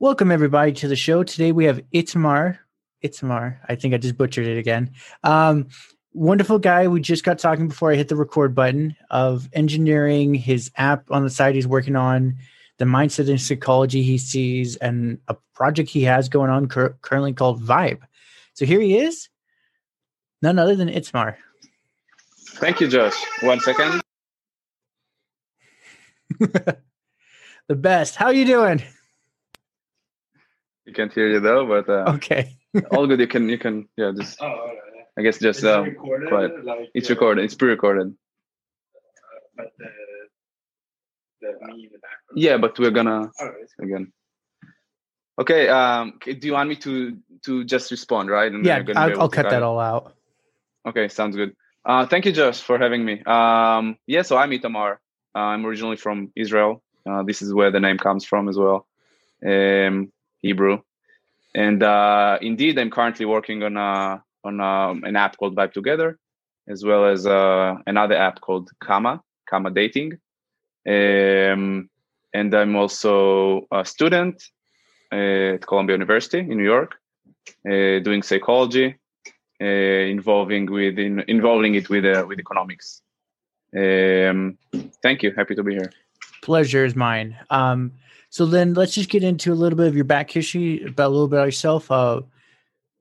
Welcome everybody to the show. Today we have Itamar. Itamar. I think I just butchered it again. Um, wonderful guy. We just got talking before I hit the record button of engineering his app on the side he's working on, the mindset and psychology he sees, and a project he has going on cur- currently called Vybe. So here he is, none other than Itamar. Thank you, Josh. One second. the best. How are you doing? You can't hear you though, but uh, Okay. all good. You can, you can, yeah. Just, Oh, all right. I guess, just It's um, recorded, quiet. like, It's uh, recorded. It's pre-recorded. But the the me in the background. Yeah, but we're gonna All right. again. Okay. Um, do you want me to to just respond, right? And then Yeah, gonna I'll, I'll cut cut that all out. Okay, sounds good. Uh, thank you, Josh, for having me. Um, yeah, so I'm Itamar. Uh, I'm originally from Israel. Uh, this is where the name comes from as well, um, Hebrew. And uh, indeed, I'm currently working on a, on um an app called Vybe Together, as well as uh, another app called Kama, Kama Dating. Um, and I'm also a student uh, at Columbia University in New York, uh, doing psychology uh, involving with in, involving it with uh, with economics. Um, thank you. Happy to be here. Pleasure is mine. Um, so then let's just get into a little bit of your back history, about a little bit about yourself. Uh,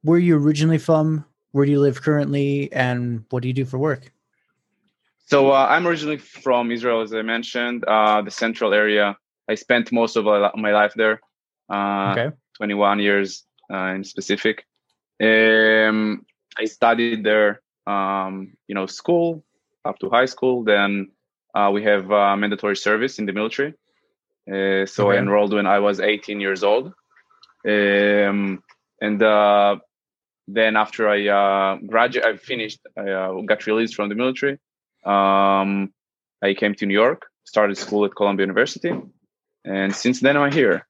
where are you originally from? Where do you live currently? And what do you do for work? So uh, I'm originally from Israel, as I mentioned, uh, the central area. I spent most of my life there, uh, Okay. 21 years uh, in specific. Um, I studied there, um, you know, school up to high school. Then uh, we have uh, mandatory service in the military. Uh, so I enrolled when I was 18 years old. Um, and uh, then after I uh, graduated, I finished, I uh, got released from the military. Um, I came to New York, started school at Columbia University, and since then I'm here.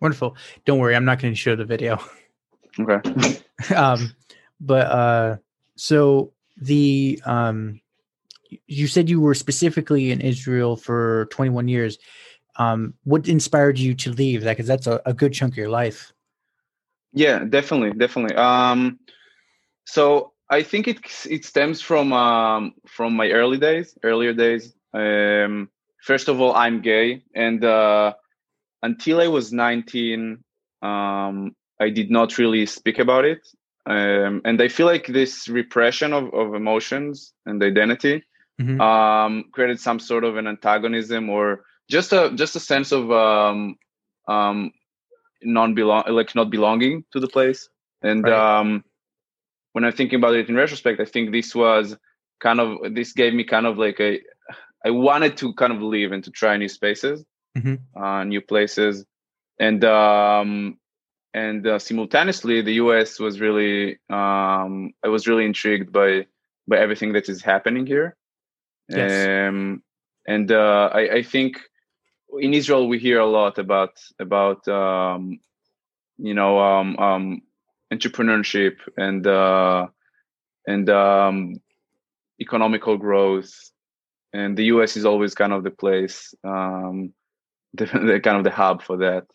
Wonderful. Don't worry, I'm not going to show the video. Okay. um, but uh, so the um, you said you were specifically in Israel for 21 years. Um, what inspired you to leave that? Because that's a, a good chunk of your life. Yeah, definitely, definitely. Um, so I think it it stems from um, from my early days, earlier days. Um, first of all, I'm gay, and uh, until I was 19, um, I did not really speak about it. Um, and I feel like this repression of, of emotions and identity Mhm. um, created some sort of an antagonism or just a just a sense of um, um, non belong like not belonging to the place. And Right. um, when I'm thinking about it in retrospect, I think this was kind of this gave me kind of like a I wanted to kind of live and to try new spaces, Mhm. uh, new places, and um, and uh, simultaneously the U.S. was really um, I was really intrigued by by everything that is happening here. Yes. Um, and uh, I, I think in Israel we hear a lot about about um, you know um, um, entrepreneurship and uh, and um, economical growth, and the U.S. is always kind of the place, um, the, the kind of the hub for that.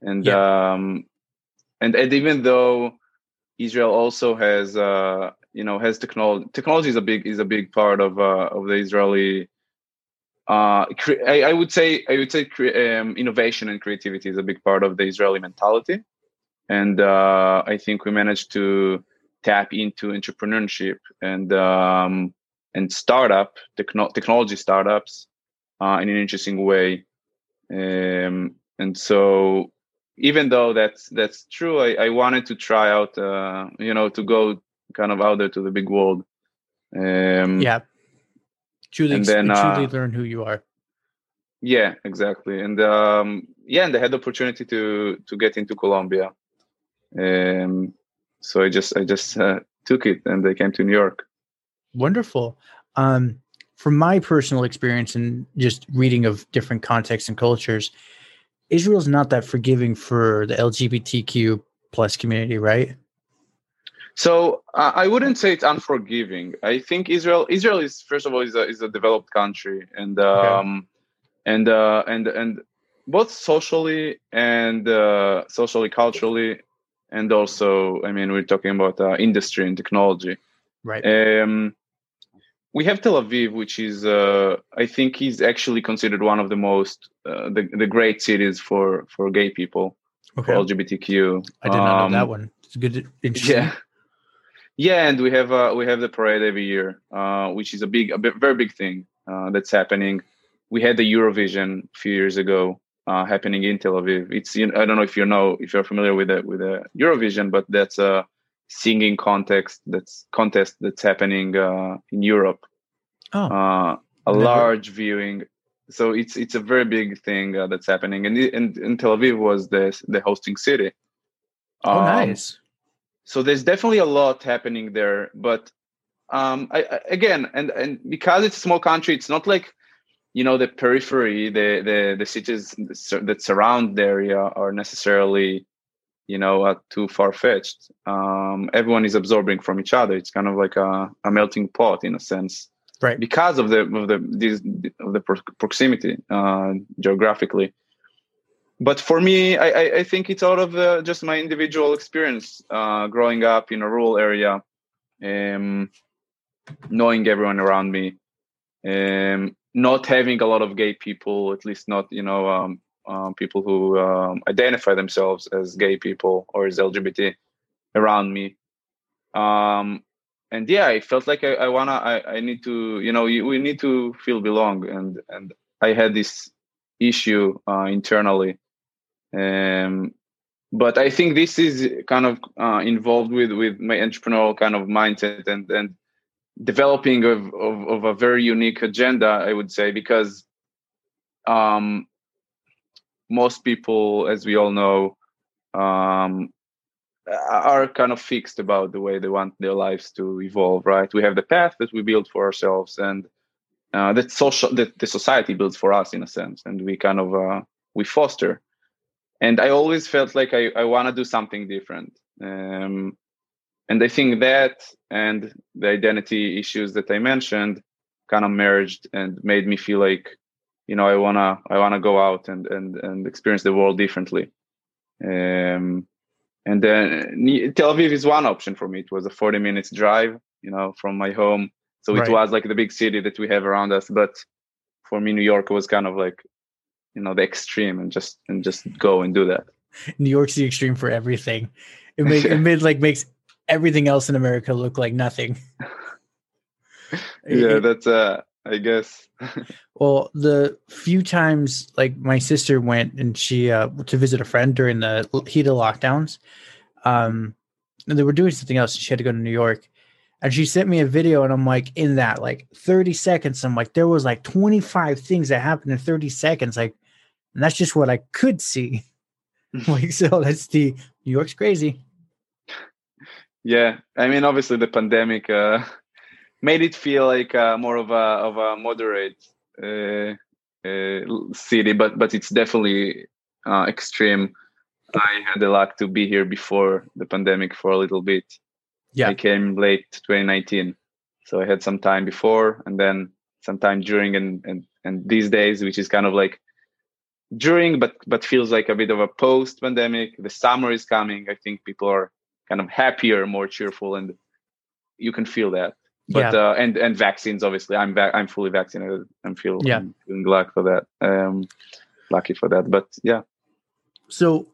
And um, and and even though Israel also has uh, you know has technology, technology is a big is a big part of uh, of the Israeli uh, cre- I, I would say I would say cre- um, innovation and creativity is a big part of the Israeli mentality, and uh, I think we managed to tap into entrepreneurship and um, and startup techno- technology startups uh, in an interesting way, um, and so even though that's that's true, I, I wanted to try out uh, you know to go kind of out there to the big world. Um, yeah. Truly, and then, truly uh, learn who you are. Yeah, exactly. And um, yeah, and I had the opportunity to to get into Columbia. Um, so I just I just uh, took it and I came to New York. Wonderful. Um, from my personal experience and just reading of different contexts and cultures, Israel's not that forgiving for the LGBTQ plus community, right? So uh, I wouldn't say it's unforgiving. I think Israel Israel is first of all is a is a developed country and um and uh and and both socially and uh, socially, culturally, and also, I mean, we're talking about uh, industry and technology. Right. Um, we have Tel Aviv, which is, uh, I think, is actually considered one of the most uh, the the great cities for for gay people, Okay. for LGBTQ. I did not know that Um, one. It's good. Interesting. Yeah, yeah, and we have uh, we have the parade every year, uh, which is a big, a very big thing uh, that's happening. We had the Eurovision a few years ago uh, happening in Tel Aviv. It's you I don't know if you know if you're familiar with the with the Eurovision, but that's a singing context that's contest that's happening uh, in Europe. Oh, Uh, a Never- large viewing. So it's it's a very big thing uh, that's happening, and, and and Tel Aviv was the the hosting city. oh, Um, nice. So there's definitely a lot happening there but um I, I again and and because it's a small country it's not like you know the periphery the the the cities that surround the area are necessarily you know uh, too far fetched um everyone is absorbing from each other. It's kind of like a, a melting pot in a sense. Right. because of the of the this, of the pro- proximity uh geographically but for me I, I, think it's out of uh, just my individual experience uh, growing up in a rural area um, knowing everyone around me um, not having a lot of gay people at least not you know um, um, people who um, identify themselves as gay people or as lgbt around me. Um, and yeah i felt like i, I wanna I, I need to you know you, we need to feel belong and and i had this issue uh, internally um, but I think this is kind of uh, involved with with my entrepreneurial kind of mindset and and developing of, of, of a very unique agenda. I would say because um, most people, as we all know, um, are kind of fixed about the way they want their lives to evolve. Right? We have the path that we build for ourselves and. Uh, that social that the society builds for us in a sense and we kind of uh, we foster and I always felt like I, I want to do something different. Um, and I think that and the identity issues that I mentioned kind of merged and made me feel like, you know, I wanna I wanna go out and and and experience the world differently. Um, and then Tel Aviv is one option for me. It was a 40 minutes drive, you know, from my home. So Right. it was like the big city that we have around us. But for me, New York was kind of like you know the extreme and just and just go and do that New York's the extreme for everything. It makes it made, like makes everything else in America look like nothing. yeah that's uh i guess Well, the few times like my sister went and she uh to visit a friend during the heat of lockdowns, um, and they were doing something else. and She had to go to New York, and she sent me a video, and I'm like, in that like 30 seconds, I'm like, there was like 25 things that happened in 30 seconds, like, and that's just what I could see. like, so that's the New York's crazy. yeah i mean obviously the pandemic uh made it feel like uh, more of a of a moderate uh, uh city but but it's definitely uh extreme i had the luck to be here before the pandemic for a little bit Yeah. i came late 2019 so i had some time before and then some time during and and and these days which is kind of like during but but feels like a bit of a post pandemic the summer is coming i think people are kind of happier more cheerful and you can feel that but yeah. uh and and vaccines obviously i'm va- i'm fully vaccinated i'm feel Yeah. I'm feeling lucky for that um lucky for that but yeah So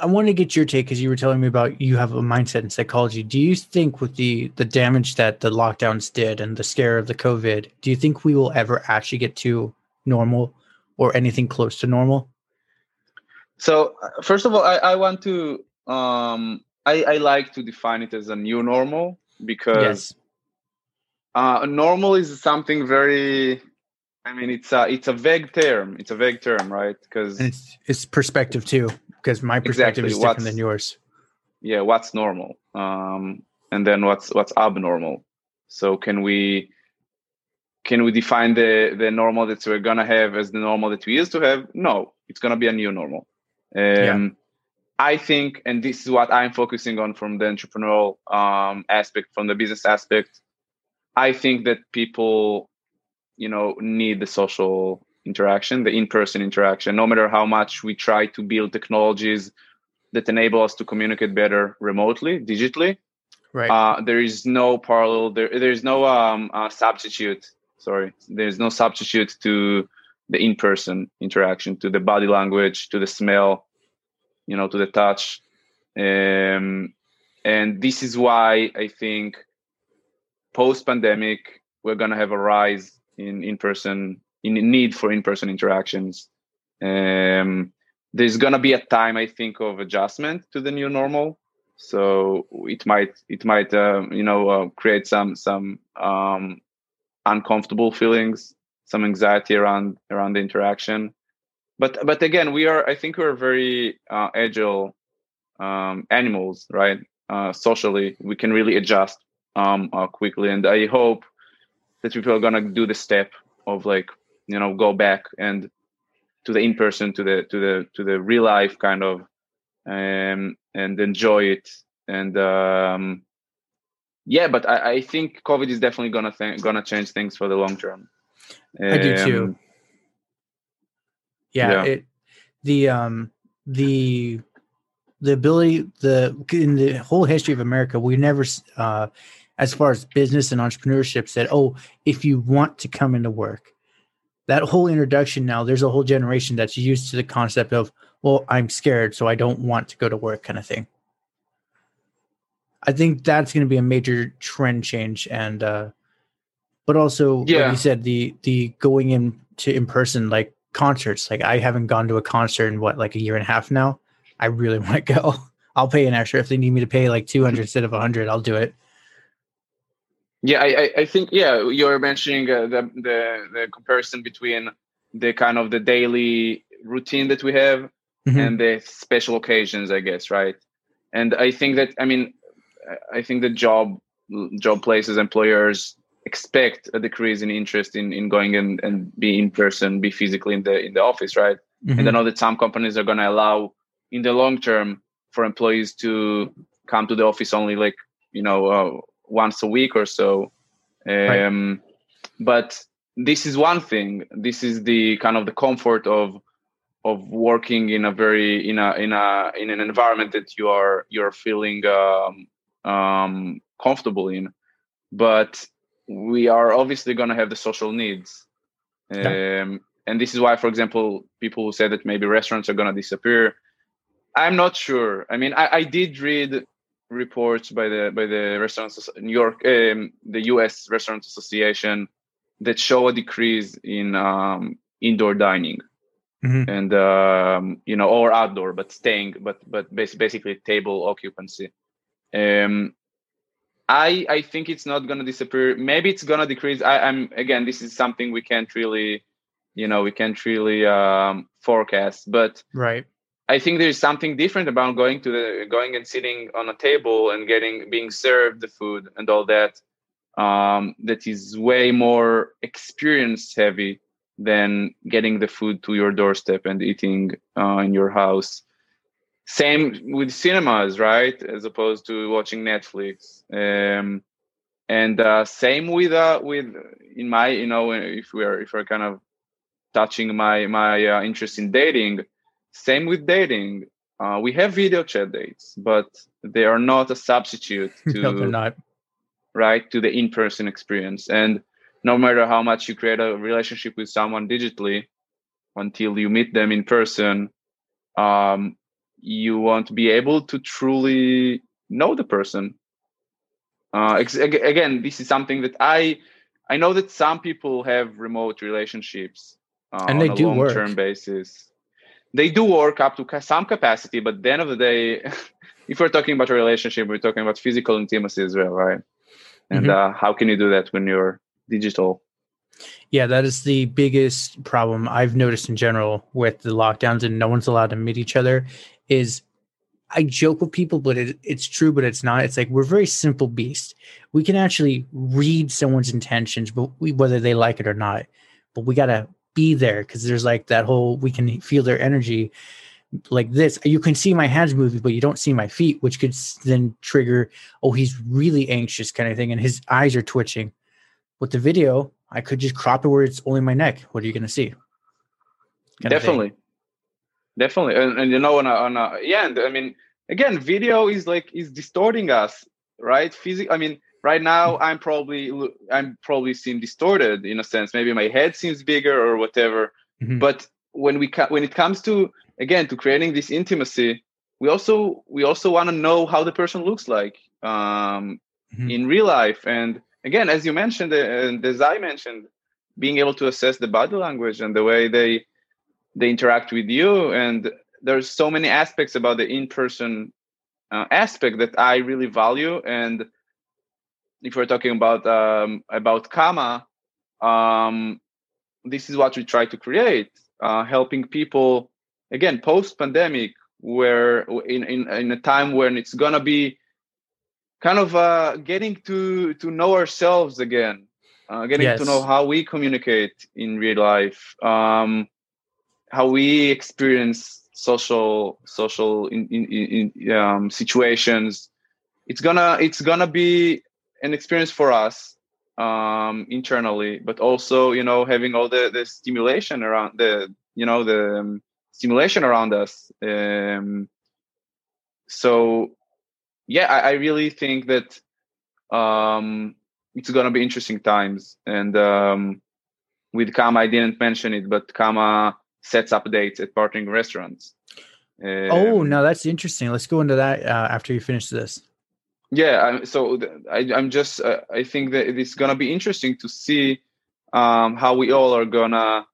I want to get your take because you were telling me about you have a mindset in psychology. Do you think with the the damage that the lockdowns did and the scare of the COVID, do you think we will ever actually get to normal or anything close to normal? So uh, first of all, I, I want to um, I, I like to define it as a new normal because uh, normal is something very. I mean, it's a it's a vague term. It's a vague term, right? Because it's it's perspective too, because my perspective Exactly, is different what's- than yours. yeah, what's normal, um, and then what's what's abnormal. So can we can we define the the normal that we're gonna have as the normal that we used to have? No, it's gonna be a new normal. Um, Yeah. I think, and this is what I'm focusing on from the entrepreneurial um, aspect, from the business aspect. I think that people, you know, need the social interaction, the in-person interaction. No matter how much we try to build technologies that enable us to communicate better remotely, digitally, Right. uh, there is no parallel. There, there's no um, uh, substitute. Sorry, there's no substitute to the in-person interaction, to the body language, to the smell, you know, to the touch. Um, and this is why I think post-pandemic we're gonna have a rise in in-person in need for in-person interactions. Um, there's gonna be a time I think of adjustment to the new normal. So it might it might uh, you know uh, create some some um, uncomfortable feelings some anxiety around around the interaction. But but again we are i think we're very uh, agile um, animals right? Uh, socially we can really adjust um, uh, quickly. And i hope that people are to do the step of like you know go back and to the in person to the to the to the real life kind of um, and enjoy it. And um, yeah, but I, I, think COVID is definitely gonna th- gonna change things for the long term. Um, I do too. Yeah, yeah, it the um the the ability the in the whole history of America, we never uh as far as business and entrepreneurship said, oh, if you want to come into work, that whole introduction now, there's a whole generation that's used to the concept of well, I'm scared, so I don't want to go to work kind of thing. I think that's going to be a major trend change, and uh, but also, yeah. like you said, the the going in to in person like concerts. Like I haven't gone to a concert in what like a year and a half now. I really want to go. I'll pay an extra if they need me to pay like two hundred instead of hundred. I'll do it. Yeah, I, I think yeah, you're mentioning uh, the the the comparison between the kind of the daily routine that we have mm-hmm. and the special occasions, I guess, right? And I think that I mean, I think the job job places employers expect a decrease in interest in, in going and, and be in person, be physically in the in the office, right? Mm-hmm. And I know that some companies are going to allow in the long term for employees to come to the office only like you know uh, once a week or so. Um, right. But this is one thing. This is the kind of the comfort of of working in a very in a in a in an environment that you are you're feeling um, um, comfortable in but we are obviously going to have the social needs yeah. um, and this is why for example people who say that maybe restaurants are going to disappear i'm not sure i mean I, I, did read reports by the by the restaurants new york um, the us restaurant association that show a decrease in um, indoor dining. Mm-hmm. and um, you know or outdoor but staying but but basically table occupancy. Um, i i think it's not going to disappear. Maybe it's going to decrease. I, i'm again this is something we can't really you know we can't really um, forecast but right i think there's something different about going to the going and sitting on a table and getting being served the food and all that um, that is way more experience heavy than getting the food to your doorstep and eating uh, in your house. Same with cinemas, right? As opposed to watching Netflix. Um, and uh, same with uh, with in my you know if we're if we're kind of touching my my uh, interest in dating, same with dating. Uh, we have video chat dates, but they are not a substitute to no, they're not. right to the in person experience and no matter how much you create a relationship with someone digitally until you meet them in person um, you won't be able to truly know the person uh, ex- again this is something that i i know that some people have remote relationships uh, and they on a do long-term work. basis they do work up to some capacity but at the end of the day if we're talking about a relationship we're talking about physical intimacy as well right and mm-hmm. uh, how can you do that when you're digital. Yeah, that is the biggest problem I've noticed in general with the lockdowns and no one's allowed to meet each other is I joke with people, but it, it's true, but it's not. It's like we're very simple beasts. We can actually read someone's intentions, but we, whether they like it or not, but we got to be there because there's like that whole we can feel their energy like this. You can see my hands moving, but you don't see my feet, which could then trigger, oh, he's really anxious kind of thing, and his eyes are twitching with the video, I could just crop it where it's only my neck. What are you going to see? definitely definitely and, and you know on a, on a yeah and i mean again video is like is distorting us right physic i mean right now i'm probably i'm probably seem distorted in a sense. Maybe my head seems bigger or whatever. Mm-hmm. but when we when it comes to again to creating this intimacy we also we also want to know how the person looks like um, mm-hmm. in real life. And again as you mentioned uh, and as i mentioned being able to assess the body language and the way they they interact with you. And there's so many aspects about the in-person uh, aspect that i really value. And if we're talking about um, about Kama, um, this is what we try to create, uh, helping people again post pandemic, where in, in in a time when it's gonna be kind of uh, getting to to know ourselves again, uh, getting yes. to know how we communicate in real life, um, how we experience social social in, in, in um, situations. It's gonna it's gonna be an experience for us um, internally, but also you know having all the the stimulation around the you know the um, stimulation around us. Um, so yeah, I, I, really think that um, it's going to be interesting times. And um, with Kama, I didn't mention it, but Kama sets up dates at partnering restaurants. oh, um, no, that's interesting. Let's go into that uh, after you finish this yeah so I, am just uh, i think that it's gonna be interesting to see um, how we all are gonna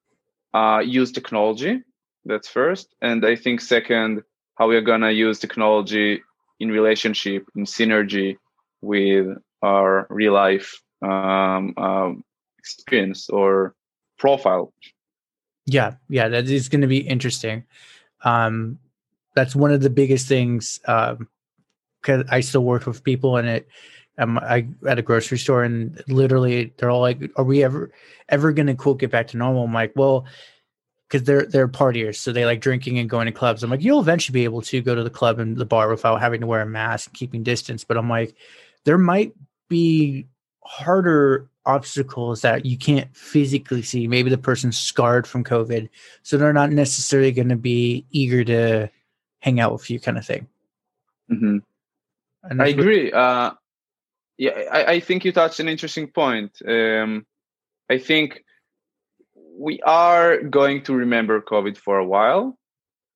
uh, use technology. That's first. And i think second how we are gonna use technology in relationship in synergy with our real life um, um, experience or profile. Yeah yeah that is going to be interesting. Um, that's one of the biggest things um, because I still work with people and it um, I at a grocery store and literally they're all like, "Are we ever ever gonna quote get back to normal?" I'm like, "Well." Because they're they're partiers, so they like drinking and going to clubs. I'm like, you'll eventually be able to go to the club and the bar without having to wear a mask and keeping distance. But I'm like, there might be harder obstacles that you can't physically see. Maybe the person's scarred from COVID, so they're not necessarily going to be eager to hang out with you, kind of thing. Mm-hmm. I agree. Uh, yeah, I, I, think you touched an interesting point. Um, I think we are going to remember COVID for a while.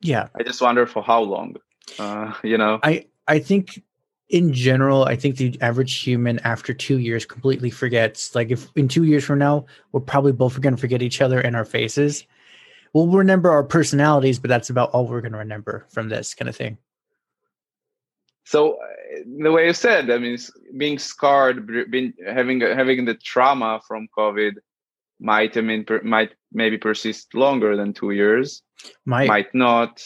Yeah. I just wonder for how long. Uh, you know, I I think in general, I think the average human after two years completely forgets. Like if in two years from now, we're probably both going to forget each other and our faces. We'll remember our personalities, but that's about all we're going to remember from this kind of thing. So the way you said, I mean, being scarred, being having having the trauma from COVID might I mean per, might maybe persist longer than two years. Might might not.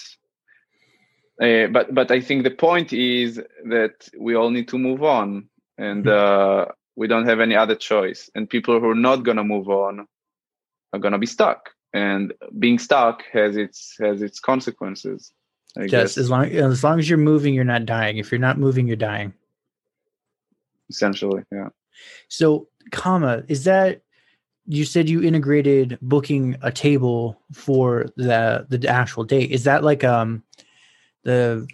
Uh, but but I think the point is that we all need to move on, and mm-hmm. uh, we don't have any other choice. And people who are not gonna move on are gonna be stuck, and being stuck has its has its consequences. I yes, guess. as long as long as you're moving, you're not dying. If you're not moving, you're dying. Essentially, yeah. So, Kama is that you said you integrated booking a table for the the actual date. Is that like um the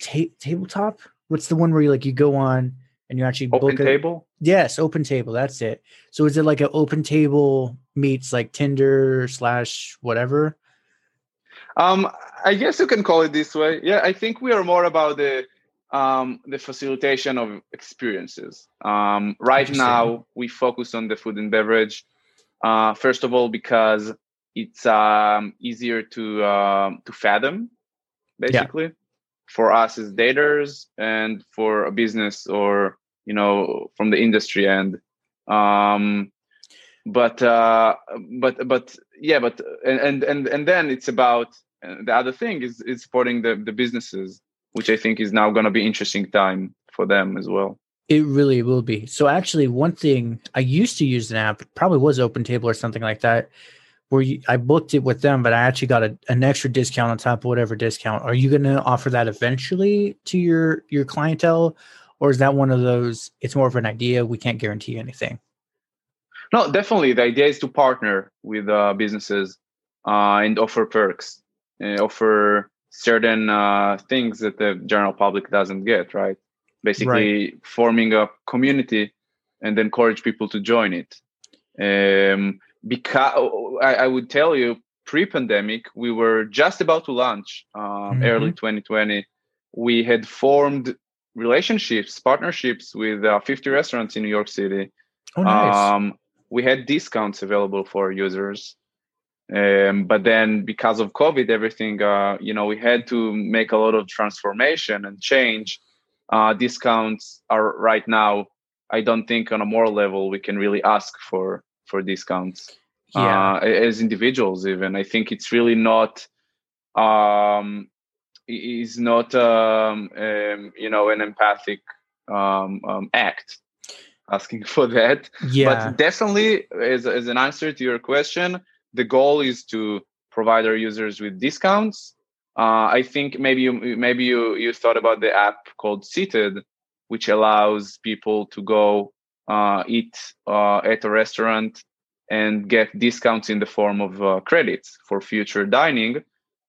ta- tabletop? What's the one where you like you go on and you actually open book a table? Yes, OpenTable. That's it. So is it like an OpenTable meets like Tinder slash whatever? Um, I guess you can call it this way. Yeah, I think we are more about the um, the facilitation of experiences. Um, right now, we focus on the food and beverage. Uh, first of all, because it's um, easier to um, to fathom, basically, yeah. for us as daters and for a business or you know from the industry end. Um, but uh, but but yeah, but and and and then it's about the other thing is is supporting the the businesses, which I think is now going to be interesting time for them as well. It really will be. So actually, one thing I used to use an app, probably was OpenTable or something like that, where you, I booked it with them, but I actually got a, an extra discount on top of whatever discount. Are you going to offer that eventually to your your clientele, or is that one of those? It's more of an idea. We can't guarantee anything. No, definitely. The idea is to partner with uh, businesses uh, and offer perks, offer certain uh, things that the general public doesn't get. Right, basically right. forming a community and encourage people to join it. Um, because I, I, would tell you, pre-pandemic, we were just about to launch um, mm-hmm. early 2020. We had formed relationships, partnerships with uh, 50 restaurants in New York City. Oh, nice. Um, we had discounts available for users. Um, but then because of COVID, everything, uh, you know, we had to make a lot of transformation and change. Uh, discounts are right now, I don't think on a moral level, we can really ask for, for discounts yeah. Uh, as individuals, even. I think it's really not, um, is not um, um, you know an empathic um, um, act asking for that yeah but definitely as, as an answer to your question the goal is to provide our users with discounts. Uh, i think maybe you maybe you you thought about the app called seated which allows people to go uh, eat uh, at a restaurant and get discounts in the form of uh, credits for future dining.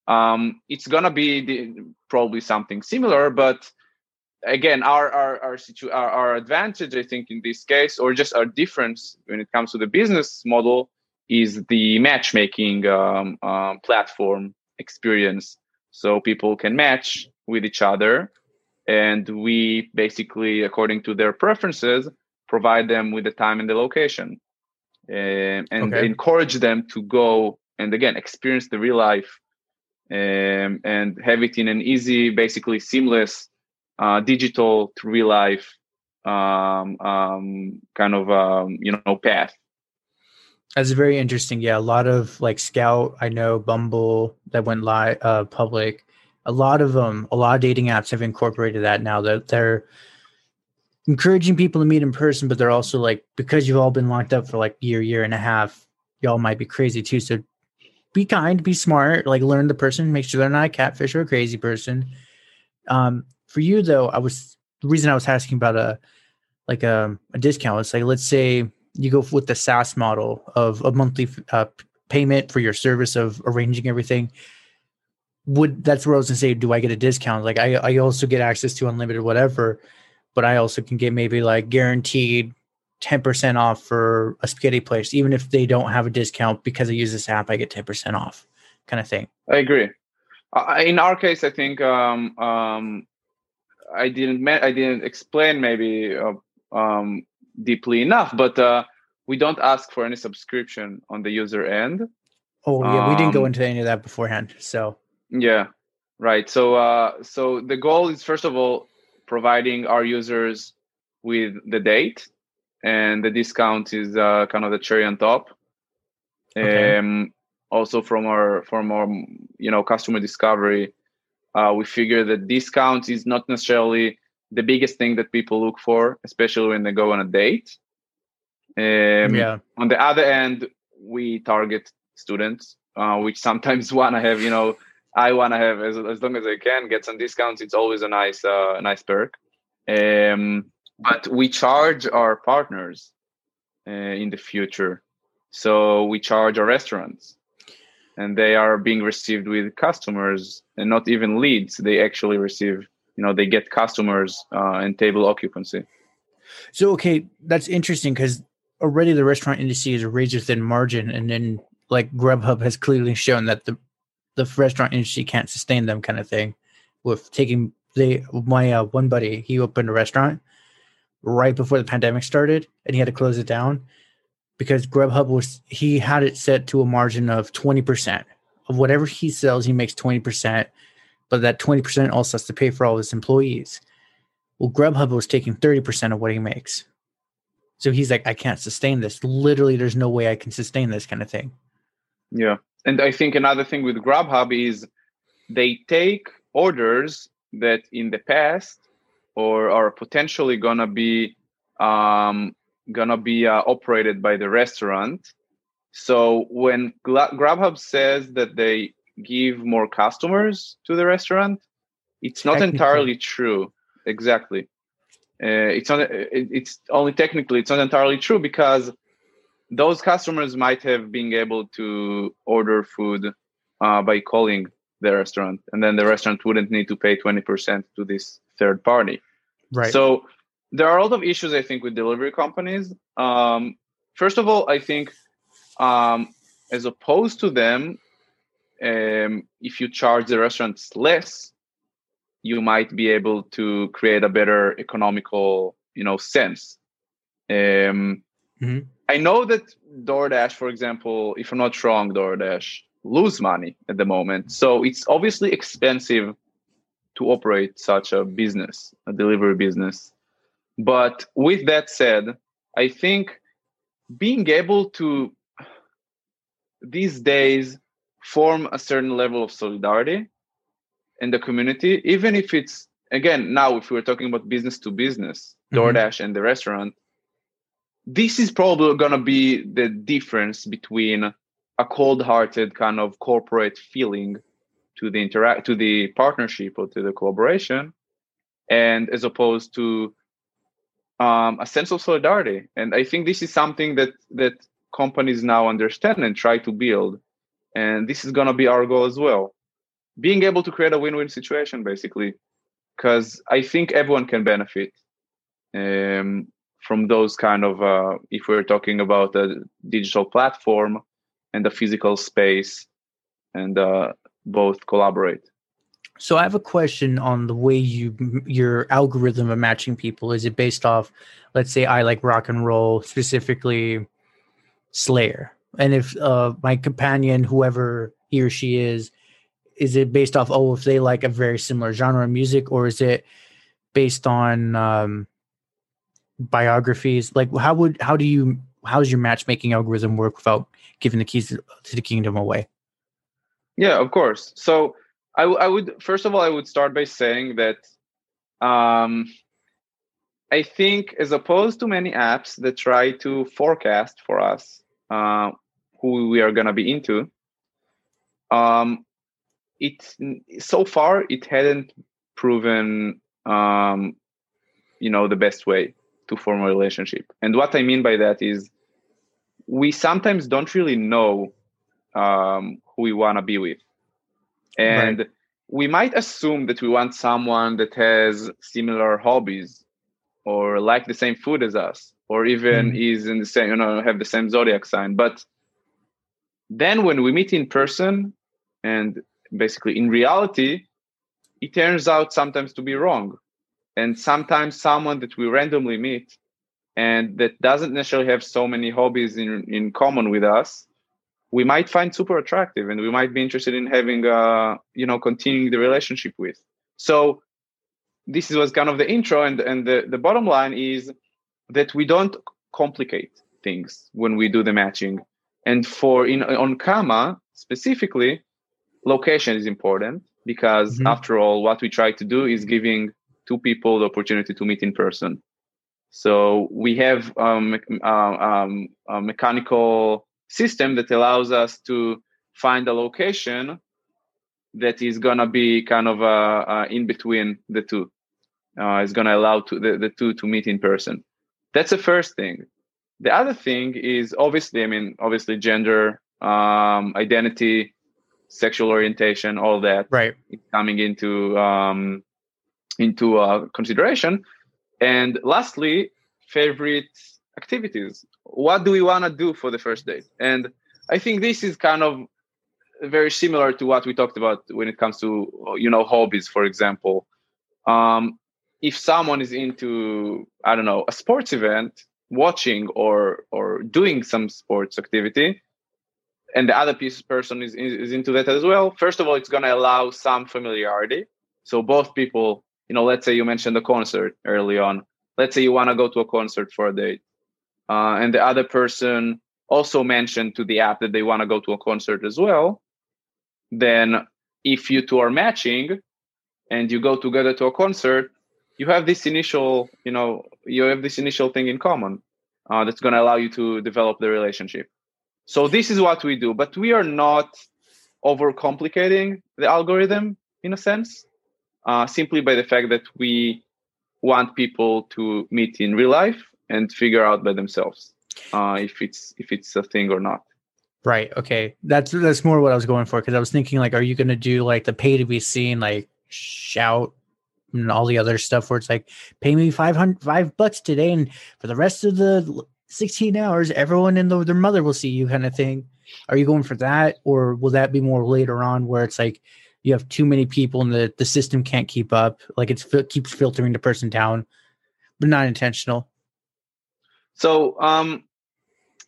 Um, it's gonna be the, probably something similar, but again, our our our, situ- our our advantage, I think, in this case, or just our difference when it comes to the business model, is the matchmaking um, um, platform experience. So people can match with each other, and we basically, according to their preferences, provide them with the time and the location, and, and okay. encourage them to go and again experience the real life um, and have it in an easy, basically seamless, uh, digital to real life um, um, kind of um, you know path. That's very interesting. Yeah, a lot of like Scout, I know Bumble that went live uh, public. A lot of them, a lot of dating apps have incorporated that now. That they're encouraging people to meet in person, but they're also like because you've all been locked up for like year, year and a half, y'all might be crazy too. So be kind, be smart, like learn the person, make sure they're not a catfish or a crazy person. Um, for you though, I was the reason I was asking about a like a, a discount. It's like let's say you go with the SaaS model of a monthly uh, payment for your service of arranging everything. Would that's where I was gonna say, do I get a discount? Like I, I also get access to unlimited whatever, but I also can get maybe like guaranteed 10% off for a spaghetti place, even if they don't have a discount because I use this app, I get 10% off kind of thing. I agree. In our case, I think um, um, I didn't I didn't explain maybe uh, um, deeply enough, but uh, we don't ask for any subscription on the user end. Oh yeah, we didn't go um, into any of that beforehand. So yeah, right. So uh, so the goal is first of all providing our users with the date and the discount is uh, kind of the cherry on top. Okay. Um, also from our from our you know customer discovery, uh, we figure that discount is not necessarily the biggest thing that people look for, especially when they go on a date. Um, yeah. On the other end, we target students, uh, which sometimes want to have you know I want to have as, as long as I can get some discounts. It's always a nice uh, nice perk. Um, but we charge our partners uh, in the future so we charge our restaurants and they are being received with customers and not even leads they actually receive you know they get customers uh, and table occupancy. So okay that's interesting because already the restaurant industry is a razor thin margin and then like grubhub has clearly shown that the the restaurant industry can't sustain them kind of thing with taking they my uh, one buddy he opened a restaurant right before the pandemic started and he had to close it down because Grubhub was he had it set to a margin of 20% of whatever he sells he makes 20% but that 20% also has to pay for all his employees. Well Grubhub was taking 30% of what he makes. So he's like I can't sustain this. Literally there's no way I can sustain this kind of thing. Yeah. And I think another thing with Grubhub is they take orders that in the past or are potentially gonna be um, gonna be uh, operated by the restaurant. So when Grubhub says that they give more customers to the restaurant, it's not entirely true. Exactly. Uh, it's not. It's only technically it's not entirely true because those customers might have been able to order food uh, by calling the restaurant, and then the restaurant wouldn't need to pay 20% to this third party. Right. So there are a lot of issues, I think, with delivery companies. Um, first of all, I think um, as opposed to them, um, if you charge the restaurants less, you might be able to create a better economical, you know, sense. Um, mm-hmm. I know that DoorDash, for example, if I'm not wrong, DoorDash lose money at the moment. So it's obviously expensive to operate such a business, a delivery business. But with that said, I think being able to these days form a certain level of solidarity in the community, even if it's again now if we're talking about business to business, mm-hmm. DoorDash and the restaurant, this is probably going to be the difference between a cold-hearted kind of corporate feeling to the interact to the partnership or to the collaboration and as opposed to um, a sense of solidarity and i think this is something that that companies now understand and try to build and this is going to be our goal as well. Being able to create a win-win situation basically. Because i think everyone can benefit um, from those kind of uh, if we're talking about a digital platform and the physical space and uh, both collaborate. So i have a question on the way you your algorithm of matching people. Is it based off let's say i like rock and roll specifically slayer and if uh, my companion whoever he or she is is it based off oh if they like a very similar genre of music or is it based on um, biographies like how would how do you how does your matchmaking algorithm work without giving the keys to, to the kingdom away? Yeah, of course. So I, w- I would first of all I would start by saying that um, I think as opposed to many apps that try to forecast for us uh, who we are gonna be into, um, it so far it hadn't proven um, you know the best way to form a relationship. And what I mean by that is we sometimes don't really know um, who we want to be with. And right. we might assume that we want someone that has similar hobbies or like the same food as us or even mm. is in the same, you know, have the same zodiac sign. But then when we meet in person and basically in reality, it turns out sometimes to be wrong. And sometimes someone that we randomly meet and that doesn't necessarily have so many hobbies in, in common with us we might find super attractive and we might be interested in having uh you know continuing the relationship with so this was kind of the intro and and the, the bottom line is that we don't complicate things when we do the matching and for in on Kama specifically location is important because mm-hmm. after all what we try to do is giving two people the opportunity to meet in person so we have um, uh, um, a mechanical system that allows us to find a location that is going to be kind of uh, uh, in between the two. Uh, going to allow to, the, the two to meet in person. That's the first thing. The other thing is obviously, I mean, obviously gender, um, identity, sexual orientation, all that right coming into um, into uh, consideration. And lastly, favorite activities. What do we want to do for the first date? And I think this is kind of very similar to what we talked about when it comes to you know hobbies, for example. Um, if someone is into I don't know a sports event, watching or or doing some sports activity, and the other piece person is is into that as well. First of all, it's going to allow some familiarity, so both people you know, let's say you mentioned the concert early on. Let's say you want to go to a concert for a date, uh, and the other person also mentioned to the app that they want to go to a concert as well. Then, if you two are matching, and you go together to a concert, you have this initial, you know, you have this initial thing in common uh, that's going to allow you to develop the relationship. So this is what we do, but we are not overcomplicating the algorithm in a sense uh, simply by the fact that we want people to meet in real life and figure out by themselves. uh, if it's if it's a thing or not. Right. Okay. That's that's more what I was going for because I was thinking like, are you going to do like the pay to be seen, like shout and all the other stuff where it's like, pay me five hundred five bucks today, and for the rest of the sixteen hours, everyone and the, their mother will see you, kind of thing. Are you going for that, or will that be more later on where it's like you have too many people and the the system can't keep up, like it's it keeps filtering the person down, but not intentional. So um,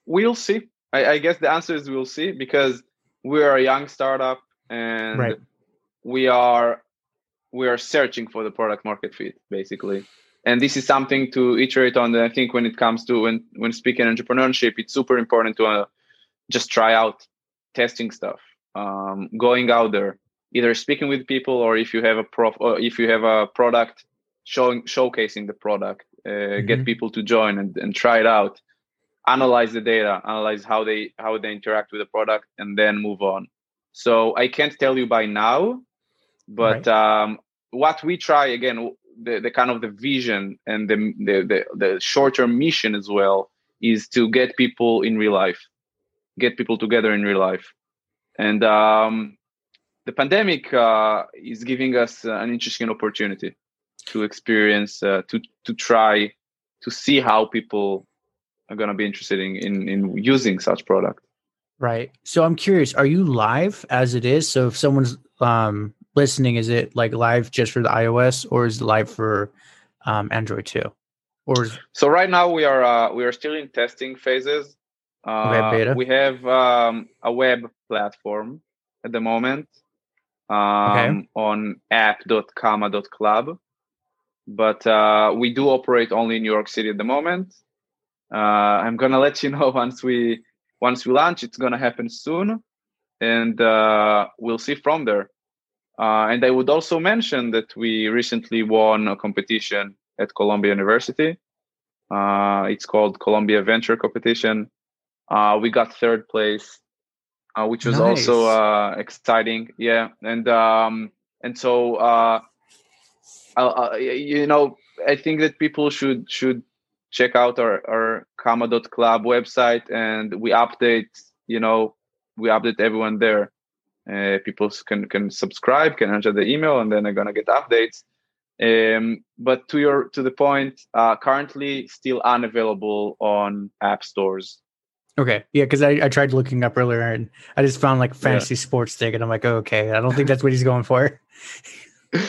we'll see. I, I guess the answer is we'll see because we are a young startup and Right. we are we are searching for the product market fit basically and this is something to iterate on i think when it comes to when when speaking entrepreneurship it's super important to uh, just try out testing stuff um, going out there either speaking with people or if you have a prof or if you have a product showing showcasing the product uh, get Mhm. people to join and, and try it out analyze the data analyze how they how they interact with the product and then move on so i can't tell you by now but um, what we try again the, the kind of the vision and the, the the the short-term mission as well is to get people in real life get people together in real life and um, the pandemic uh, is giving us an interesting opportunity to experience uh, to to try to see how people are going to be interested in, in in using such product Right. So I'm curious, are you live as it is? So if someone's um listening, is it like live just for the iOS or is it live for um Android too? Or is So right now we are uh, we are still in testing phases. Uh, Web beta? We have um, a web platform at the moment um, on app.kama.club, but uh, we do operate only in New York City at the moment. Uh, I'm gonna let you know once we once we launch. It's gonna happen soon, and uh, we'll see from there. Uh, and I would also mention that we recently won a competition at Columbia University. Uh, it's called Columbia Venture Competition. Uh, we got third place, uh, which was also Nice. uh, exciting. Yeah, and um, and so uh, you know, I think that people should should check out our our Kama.club website, and we update. You know, we update everyone there. Uh, people can can subscribe, can enter the email, and then they're gonna get updates. Um, but to your to the point, uh, currently still unavailable on app stores. okay. Yeah, because I, I tried looking up earlier and I just found like fantasy sports thing and I'm like, oh, okay, I don't think that's what he's going for.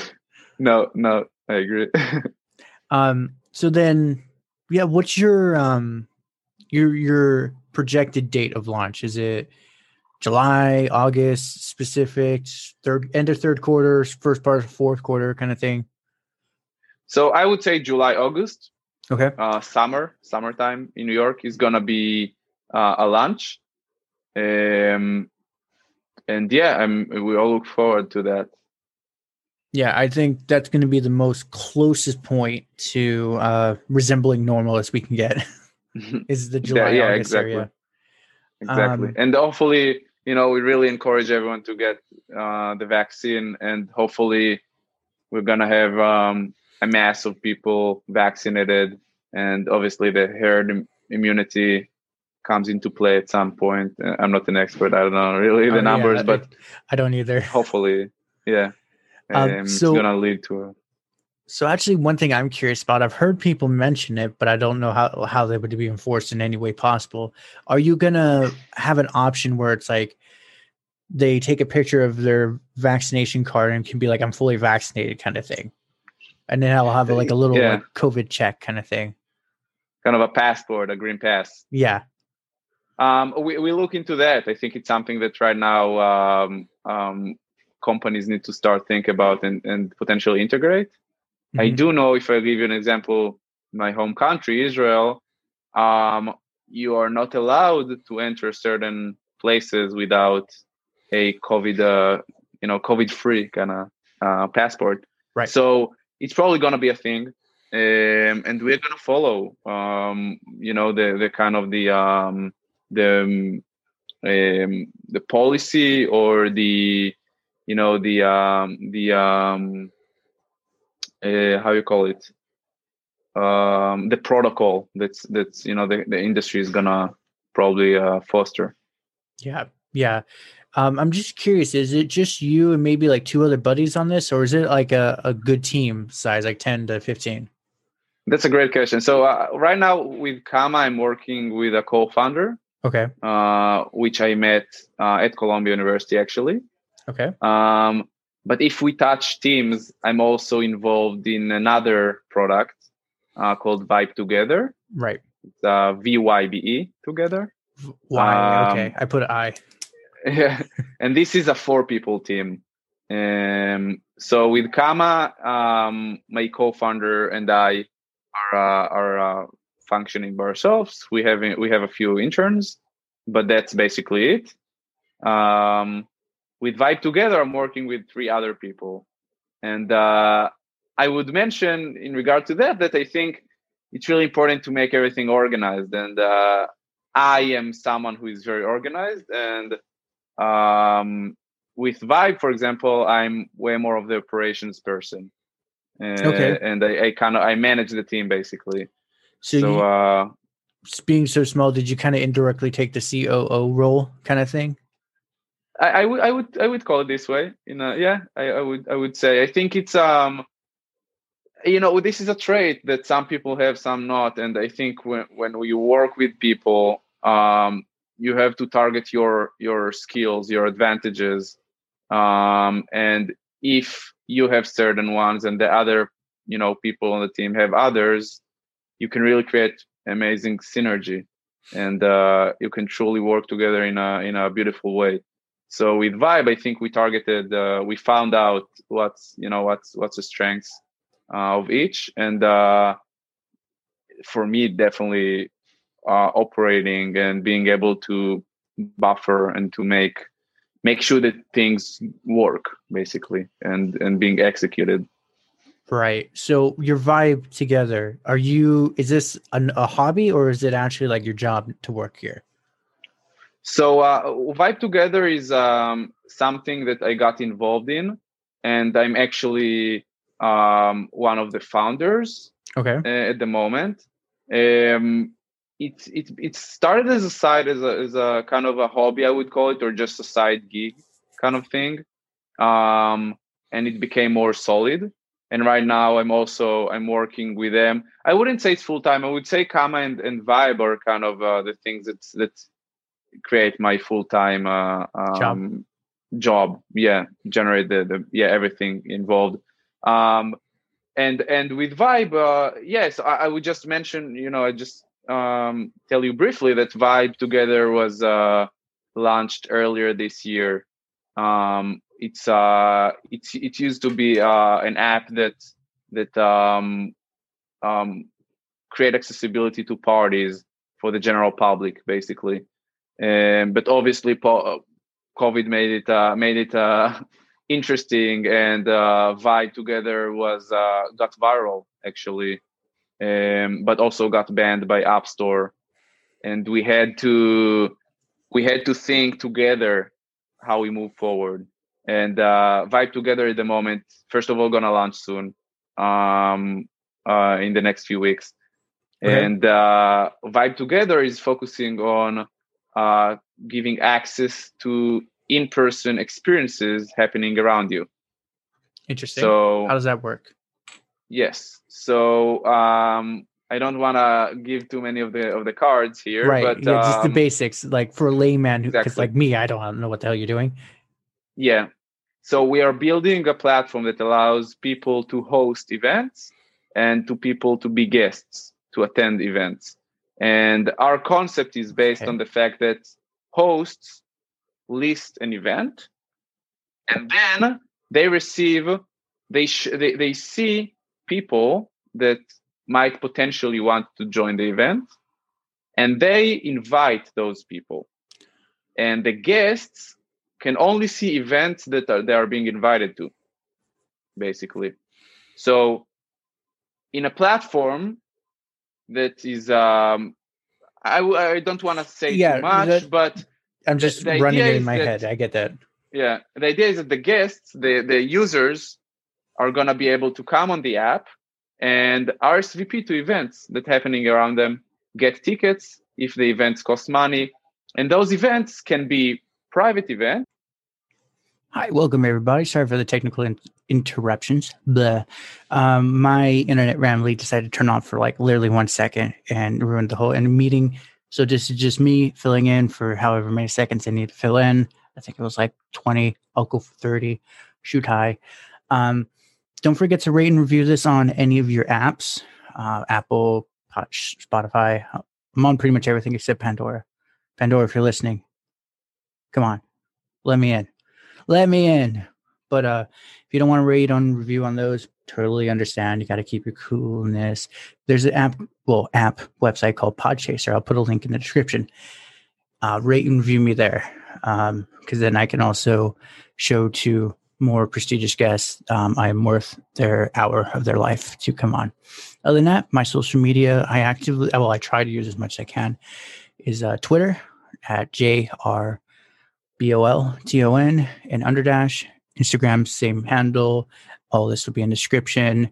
No, no, I agree. Um so then yeah, what's your um your your projected date of launch? Is it July, August, specific, third end of third quarter, first part of fourth quarter kind of thing? so I would say July, August. Okay. uh, summer, summertime in New York is gonna be uh, a lunch, um, and yeah, I'm. We all look forward to that. Yeah, I think that's going to be the most closest point to uh, resembling normal as we can get. is the July yeah, August exactly. area? exactly, Um, and hopefully, you know, we really encourage everyone to get uh, the vaccine, and hopefully, we're gonna have um, a mass of people vaccinated, and obviously, the herd im- immunity comes into play at some point. Uh, I'm not an expert; I don't know really Oh, the yeah, numbers, I- but I don't either. hopefully, yeah, Um, um, so- it's gonna lead to a So actually, one thing I'm curious about, I've heard people mention it, but I don't know how how they would be enforced in any way possible. Are you gonna have an option where it's like they take a picture of their vaccination card and can be like, "I'm fully vaccinated," kind of thing, and then I'll have like a little Yeah. like COVID check kind of thing. kind of a passport, a green pass. Yeah. Um, we, we look into that. I think it's something that right now um, um, companies need to start think about and, and potentially integrate. I Mhm. do know if I give you an example, my home country, Israel, um, you are not allowed to enter certain places without a COVID, uh, you know, COVID-free kind of uh, passport. Right. So it's probably going to be a thing, um, and we're going to follow, um, you know, the the kind of the um, the um, the policy or the you know the um, the um, uh, how you call it um, the protocol that's that's you know the, the industry is gonna probably uh, foster. Yeah, yeah. Um, I'm just curious, is it just you and maybe like two other buddies on this, or is it like a, a good team size, like 10 to 15? That's a great question. So uh, right now with Kama, I'm working with a co-founder. Okay. Uh, which I met uh, at Columbia University actually. Okay. Um, but if we touch teams, I'm also involved in another product uh, called Vybe Together. Right. It's uh, VYBE together. Why? Um, okay. I put I. Yeah, and this is a four people team. Um, so with Kama, um, my co-founder and I are uh, are uh, functioning by ourselves. We have we have a few interns, but that's basically it. Um, with Vybe Together, I'm working with three other people, and uh, I would mention in regard to that that I think it's really important to make everything organized, and uh, I am someone who is very organized and um, with Vybe, for example, I'm way more of the operations person. Uh, Okay. And I, I kind of I manage the team basically. So, So, you, uh, being so small, did you kind of indirectly take the COO role kind of thing? I, I would I would I would call it this way. You know, yeah, I, I would I would say I think it's um you know this is a trait that some people have, some not, and I think when when you work with people, um, you have to target your your skills, your advantages, um, and if you have certain ones and the other you know people on the team have others, you can really create amazing synergy, and uh, you can truly work together in a in a beautiful way. So with Vybe, I think we targeted, uh, we found out what's you know what's what's the strengths uh, of each, and uh, for me, definitely uh, operating and being able to buffer and to make make sure that things work basically and and being executed. Right. So your Vybe together, are you, is this an, a hobby or is it actually like your job to work here? So uh, Vybe Together is um, something that I got involved in, and I'm actually um, one of the founders Okay. uh, at the moment. Um, it, it it started as a side as a as a kind of a hobby I would call it or just a side gig kind of thing, um, and it became more solid. And right now I'm also I'm working with them. I wouldn't say it's full time. I would say Kama and, and Vybe are kind of uh, the things that that create my full time uh, um, job. Yeah, generate the, the yeah everything involved. Um, and and with Vybe, uh, yes, I, I would just mention. You know, I just um, tell you briefly that Vybe Together was uh, launched earlier this year. Um, it's uh, it's it used to be uh, an app that that um, um, create accessibility to parties for the general public, basically. Um, but obviously, po- COVID made it uh, made it uh, interesting, and uh, Vybe Together was uh, got viral actually um, but also got banned by App Store, and we had to we had to think together how we move forward. And uh, Vybe Together at the moment, first of all, gonna launch soon, um, uh, in the next few weeks. Okay. And uh, Vybe Together is focusing on uh, giving access to in-person experiences happening around you. Interesting. So How does that work? Yes. So um, I don't want to give too many of the of the cards here, right. but yeah, just the um, basics, like for a layman who, because exactly. like me, I don't know what the hell you're doing. yeah. So we are building a platform that allows people to host events and to people to be guests to attend events. And our concept is based Okay. on the fact that hosts list an event and then they receive they sh- they, they see people that might potentially want to join the event and they invite those people and the guests can only see events that are they are being invited to basically so in a platform that is um I, I don't want to say Yeah, too much that- but I'm just the running it in my that- head. I get that. yeah the idea is that the guests the the users are going to be able to come on the app and RSVP to events that happening around them, get tickets if the events cost money, and those events can be private events. Hi, welcome everybody. Sorry for the technical in- interruptions. The um, my internet randomly decided to turn off for like literally one second and ruined the whole end meeting. So this is just me filling in for however many seconds I need to fill in. I think it was like 20. I'll go for 30. Shoot high. Um, don't forget to rate and review this on any of your apps uh, Apple, Spotify. I'm on pretty much everything except Pandora. Pandora, if you're listening, come on, let me in. Let me in. But uh, if you don't want to rate on review on those, totally understand. You got to keep your coolness. There's an app, well, app website called Podchaser. I'll put a link in the description. Uh, rate and review me there because um, then I can also show to more prestigious guests, um, I am worth their hour of their life to come on. Other than that, my social media, I actively, well, I try to use as much as I can, is uh, Twitter at JRBOLTON and underdash. Instagram, same handle. All this will be in description.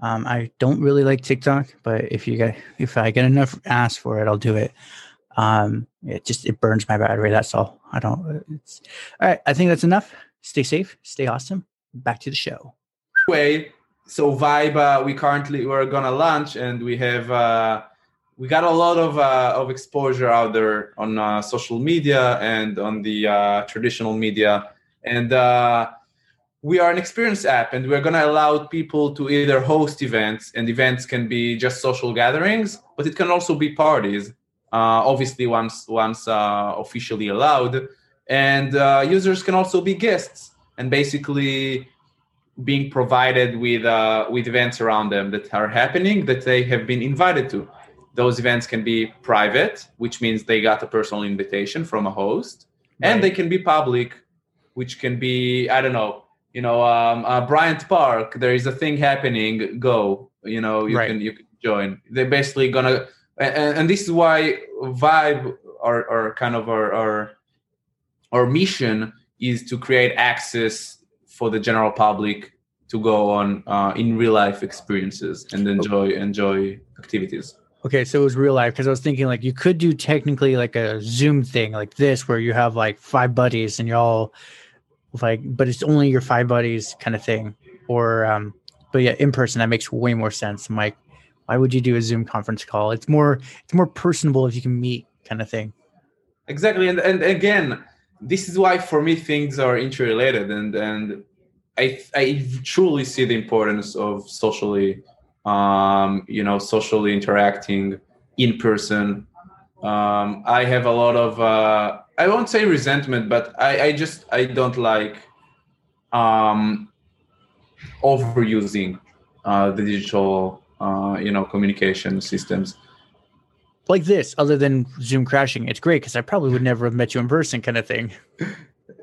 Um, I don't really like TikTok, but if you get if I get enough ask for it, I'll do it. Um, it just it burns my battery. That's all. I don't. It's all right. I think that's enough stay safe, stay awesome. Back to the show. Anyway, so Vybe, uh, we currently we're gonna launch, and we have uh, we got a lot of uh, of exposure out there on uh, social media and on the uh, traditional media, and uh, we are an experience app, and we're gonna allow people to either host events, and events can be just social gatherings, but it can also be parties. obviously, once once officially allowed and uh, users can also be guests and basically being provided with uh, with events around them that are happening that they have been invited to. Those events can be private, which means they got a personal invitation from a host, right. and they can be public, which can be I don't know, you know, um, uh, Bryant Park. There is a thing happening. Go, you know, you right. can you can join. They're basically gonna, and, and this is why Vybe or or kind of our, our our mission is to create access for the general public to go on uh, in real life experiences and enjoy enjoy activities. Okay, so it was real life because I was thinking like you could do technically like a Zoom thing like this where you have like five buddies and you're all like, but it's only your five buddies kind of thing. Or, um, but yeah, in person that makes way more sense. I'm like, why would you do a Zoom conference call? It's more it's more personable if you can meet kind of thing. Exactly, and and again, this is why for me things are interrelated and and I I truly see the importance of socially um, you know socially interacting in person. Um, I have a lot of uh, I won't say resentment, but I, I just I don't like um, overusing uh, the digital uh, you know communication systems like this, other than Zoom crashing. It's great because I probably would never have met you in person, kind of thing.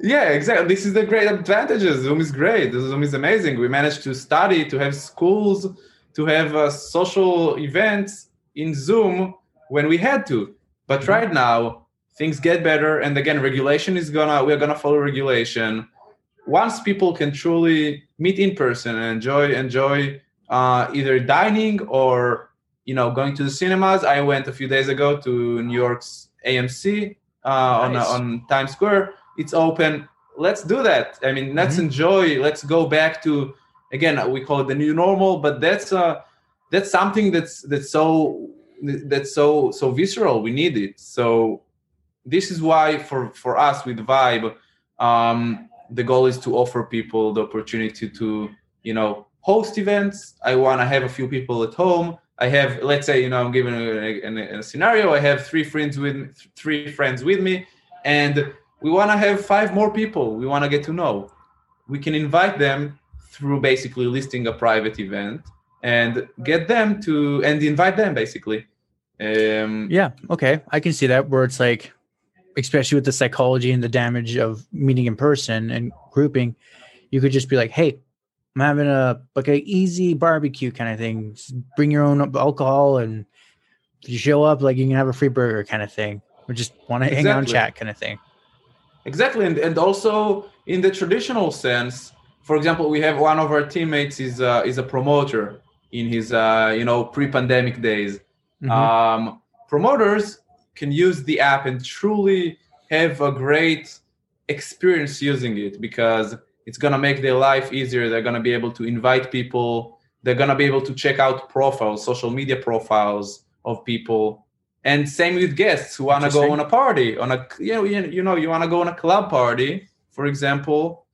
Yeah, exactly. This is the great advantages. Zoom is great. Zoom is amazing. We managed to study, to have schools, to have uh, social events in Zoom when we had to. But right now, things get better. And again, regulation is gonna, we're gonna follow regulation. Once people can truly meet in person and enjoy, enjoy uh, either dining or you know, going to the cinemas. I went a few days ago to New York's AMC uh, nice. on on Times Square. It's open. Let's do that. I mean, let's mm-hmm. enjoy. Let's go back to again. We call it the new normal, but that's uh that's something that's that's so that's so so visceral. We need it. So this is why for for us with Vybe, um, the goal is to offer people the opportunity to you know host events. I want to have a few people at home I have, let's say, you know, I'm giving a, a, a scenario. I have three friends with three friends with me, and we want to have five more people. We want to get to know. We can invite them through basically listing a private event and get them to and invite them basically. Um, yeah. Okay, I can see that where it's like, especially with the psychology and the damage of meeting in person and grouping, you could just be like, hey, I'm having a like a easy barbecue kind of thing. Just bring your own alcohol, and if you show up, like you can have a free burger kind of thing, or just want to exactly. hang out and chat kind of thing. Exactly, and and also in the traditional sense, for example, we have one of our teammates is uh, is a promoter, in his uh, you know pre-pandemic days. Mhm. Um, promoters can use the app and truly have a great experience using it because it's gonna make their life easier. They're gonna be able to invite people. They're gonna be able to check out profiles, social media profiles of people, and same with guests who wanna go on a party, on a you know you you know you wanna go on a club party, for example.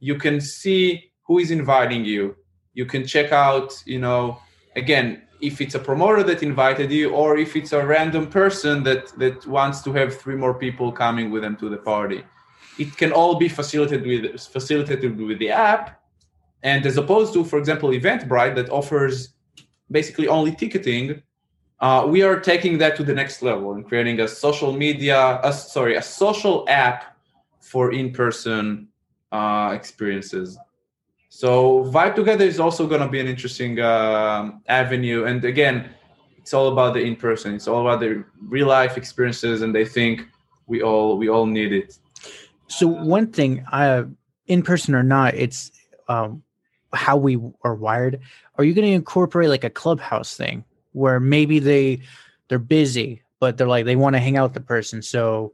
You can see who is inviting you. You can check out, you know, again if it's a promoter that invited you or if it's a random person that that wants to have three more people coming with them to the party. It can all be facilitated with facilitated with the app. And as opposed to for example eventbrite that offers basically only ticketing uh, we are taking that to the next level and creating a social media uh, sorry a social app for in-person uh, experiences so Vybe Together is also going to be an interesting um avenue. And again, it's all about the in person. It's all about the real life experiences, and they think we all we all need it. So one thing, uh, in person or not, it's um, how we are wired. Are you going to incorporate like a clubhouse thing where maybe they they're busy, but they're like they want to hang out with the person, so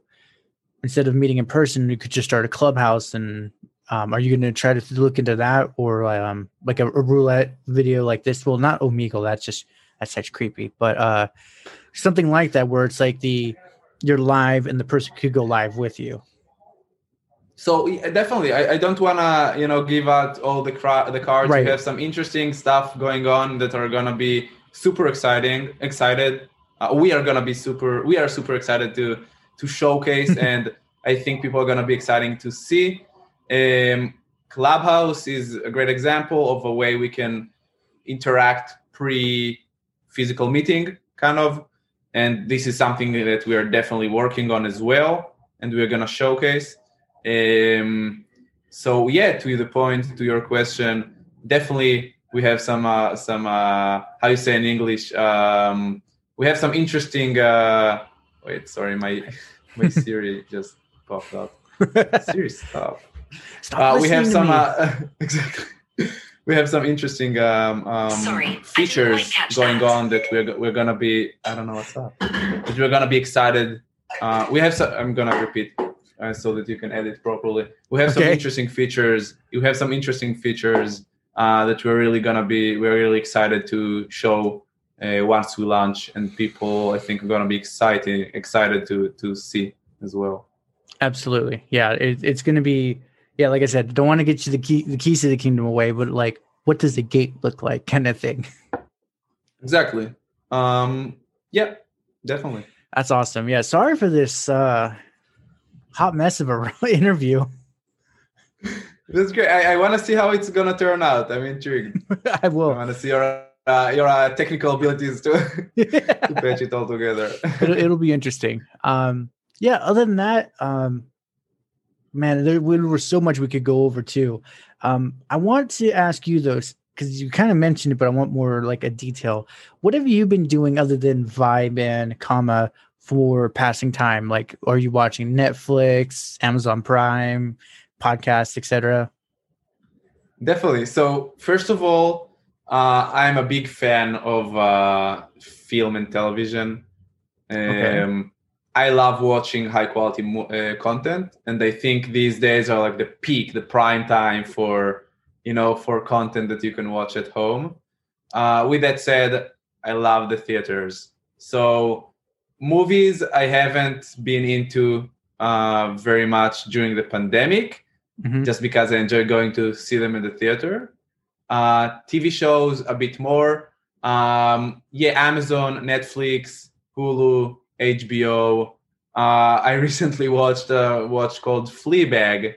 instead of meeting in person, you could just start a clubhouse and. Um, are you going to try to look into that or um, like a, a roulette video like this? Well, not Omegle. That's just that's such creepy. But uh, something like that where it's like the you're live and the person could go live with you. So definitely, I, I don't want to you know give out all the cra- the cards. Right. We have some interesting stuff going on that are gonna be super exciting. Excited. Uh, we are gonna be super. We are super excited to to showcase, and I think people are gonna be exciting to see. Um, Clubhouse is a great example of a way we can interact pre physical meeting, kind of. And this is something that we are definitely working on as well, and we're gonna showcase. Um, so yeah, to the point, to your question, definitely we have some uh, some uh, how you say in English. Um, we have some interesting. Uh, wait, sorry, my my Siri just popped up. Siri, stop. Stop Uh, we have to some me. uh, exactly. We have some interesting um, um, Sorry, features going that. on that we're we're gonna be. I don't know what's up. That we're gonna be excited. Uh, we have some. I'm gonna repeat uh, so that you can edit properly. We have some interesting features. You have some interesting features uh, that we're really gonna be. We're really excited to show uh, once we launch, and people I think are gonna be excited excited to to see as well. Absolutely. Yeah. It, it's going to be, yeah, like I said, don't want to get you the key, the keys to the kingdom away, but like, what does the gate look like kind of thing? Exactly. Um, yeah, definitely. That's awesome. Yeah. Sorry for this uh, hot mess of a interview. That's great. I, I want to see how it's gonna turn out. I'm intrigued. I will. I want to see your uh, your uh, technical abilities to, to patch it all together. it'll, it'll be interesting. Um, yeah. Other than that, um, man, there was so much we could go over too. Um, I want to ask you though, because you kind of mentioned it, but I want more like a detail. What have you been doing other than Vybe and Kama for passing time? Like, are you watching Netflix, Amazon Prime, podcasts, etc.? Definitely. So first of all, uh, I'm a big fan of uh, film and television. Um, Okay. I love watching high quality uh, content, and I think these days are like the peak, the prime time for you know for content that you can watch at home. Uh, with that said, I love the theaters. So movies I haven't been into uh, very much during the pandemic Mhm. just because I enjoy going to see them in the theater. Uh, TV shows a bit more. Um, yeah, Amazon, Netflix, Hulu, HBO. Uh, I recently watched a watch called Fleabag,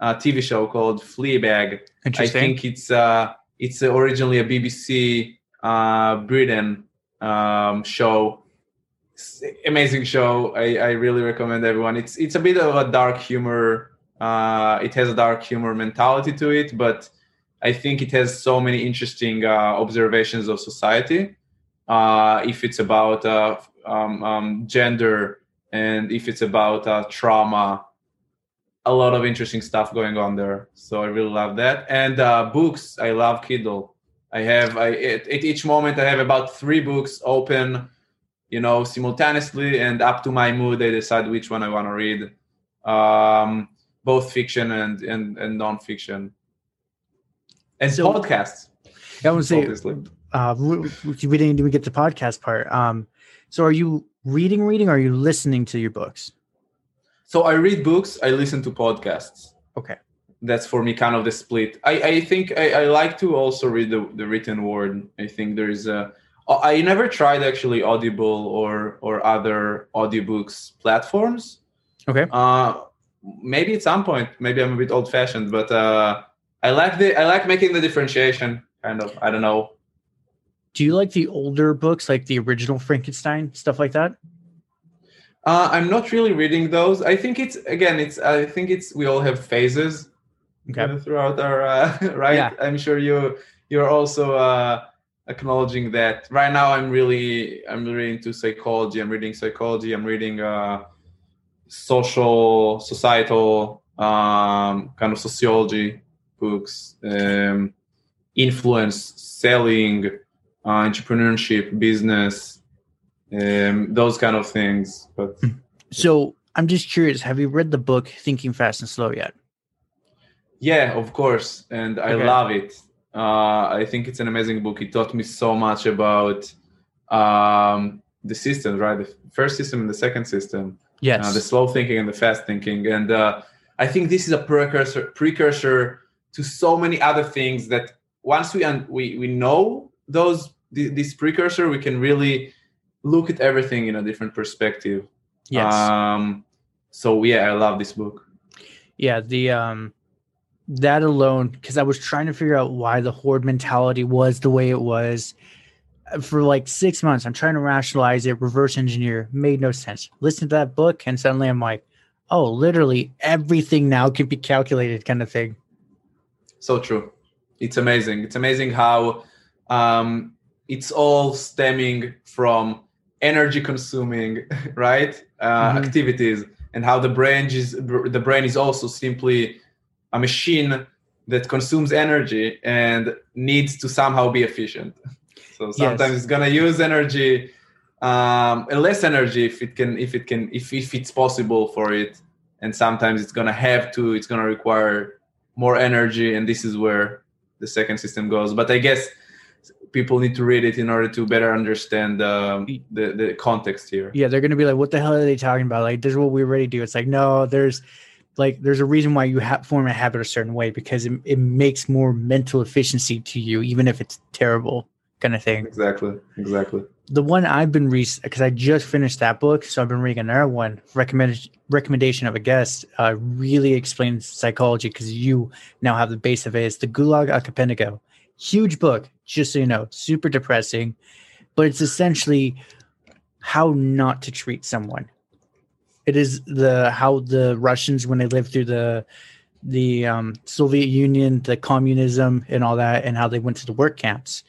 a TV show called Fleabag. Interesting. I think it's uh, it's originally a BBC uh, Britain um, show. Amazing show. I, I really recommend everyone. It's it's a bit of a dark humor. Uh, it has a dark humor mentality to it, but I think it has so many interesting uh, observations of society. Uh, if it's about uh, um, um, gender and if it's about uh, trauma, a lot of interesting stuff going on there. So I really love that. And uh, books, I love Kindle. I have I at, at each moment I have about three books open, you know, simultaneously, and up to my mood, I decide which one I want to read. Um, both fiction and and, and non-fiction and So- podcasts I would say obviously uh, we, we didn't even get the podcast part. Um, so are you reading, reading, or are you listening to your books? so i read books i listen to podcasts Okay. that's for me kind of the split i, I think I, I like to also read the, the written word i think there's a i never tried actually audible or or other audiobooks platforms Okay. uh maybe at some point maybe i'm a bit old fashioned but uh i like the i like making the differentiation kind of i don't know Do you like the older books, like the original Frankenstein stuff like that? uh i'm not really reading those i think it's again it's i think it's we all have phases Okay. throughout our uh, right Yeah. i'm sure you you're also uh acknowledging that right now i'm really i'm really into psychology i'm reading psychology i'm reading uh social societal um kind of sociology books um influence selling uh, entrepreneurship business um those kind of things but So I'm just curious. Have you read the book Thinking Fast and Slow yet? Yeah, of course, and I Okay. love it. Uh, I think it's an amazing book. It taught me so much about um, the systems, right? The first system and the second system, Yes. uh, the slow thinking and the fast thinking. And uh, I think this is a precursor precursor to so many other things that once we un- we we know those th- this precursor, we can really look at everything in a different perspective. yes. Um, so yeah, I love this book. yeah. The um, that alone, because I was trying to figure out why the horde mentality was the way it was Uh, for like six months. I'm trying to rationalize it, reverse engineer. Made no sense. Listen to that book, and suddenly I'm like, oh, literally everything now can be calculated, kind of thing. So true. It's amazing. It's amazing how um, it's all stemming from energy consuming, right? Uh, Mhm. Activities, and how the brain is the brain is also simply a machine that consumes energy and needs to somehow be efficient. So sometimes it's gonna use energy, um, and less energy if it can, if it can, if if it's possible for it, and sometimes it's gonna have to. It's gonna require more energy and this is where the second system goes but i guess people need to read it in order to better understand um, the, the context here Yeah, they're gonna be like, "What the hell are they talking about? Like, this is what we already do." It's like, no, there's like there's a reason why you ha- form a habit a certain way because it, it makes more mental efficiency to you, even if it's terrible, kind of thing. exactly exactly The one I've been reading because I just finished that book, so I've been reading another one. Recommended recommendation of a guest uh, really explains psychology because you now have the base of it. It's the Gulag Archipelago, huge book, just so you know, super depressing, but it's essentially how not to treat someone. It is the how the Russians when they lived through the the um, Soviet Union, the communism, and all that, and how they went to the work camps,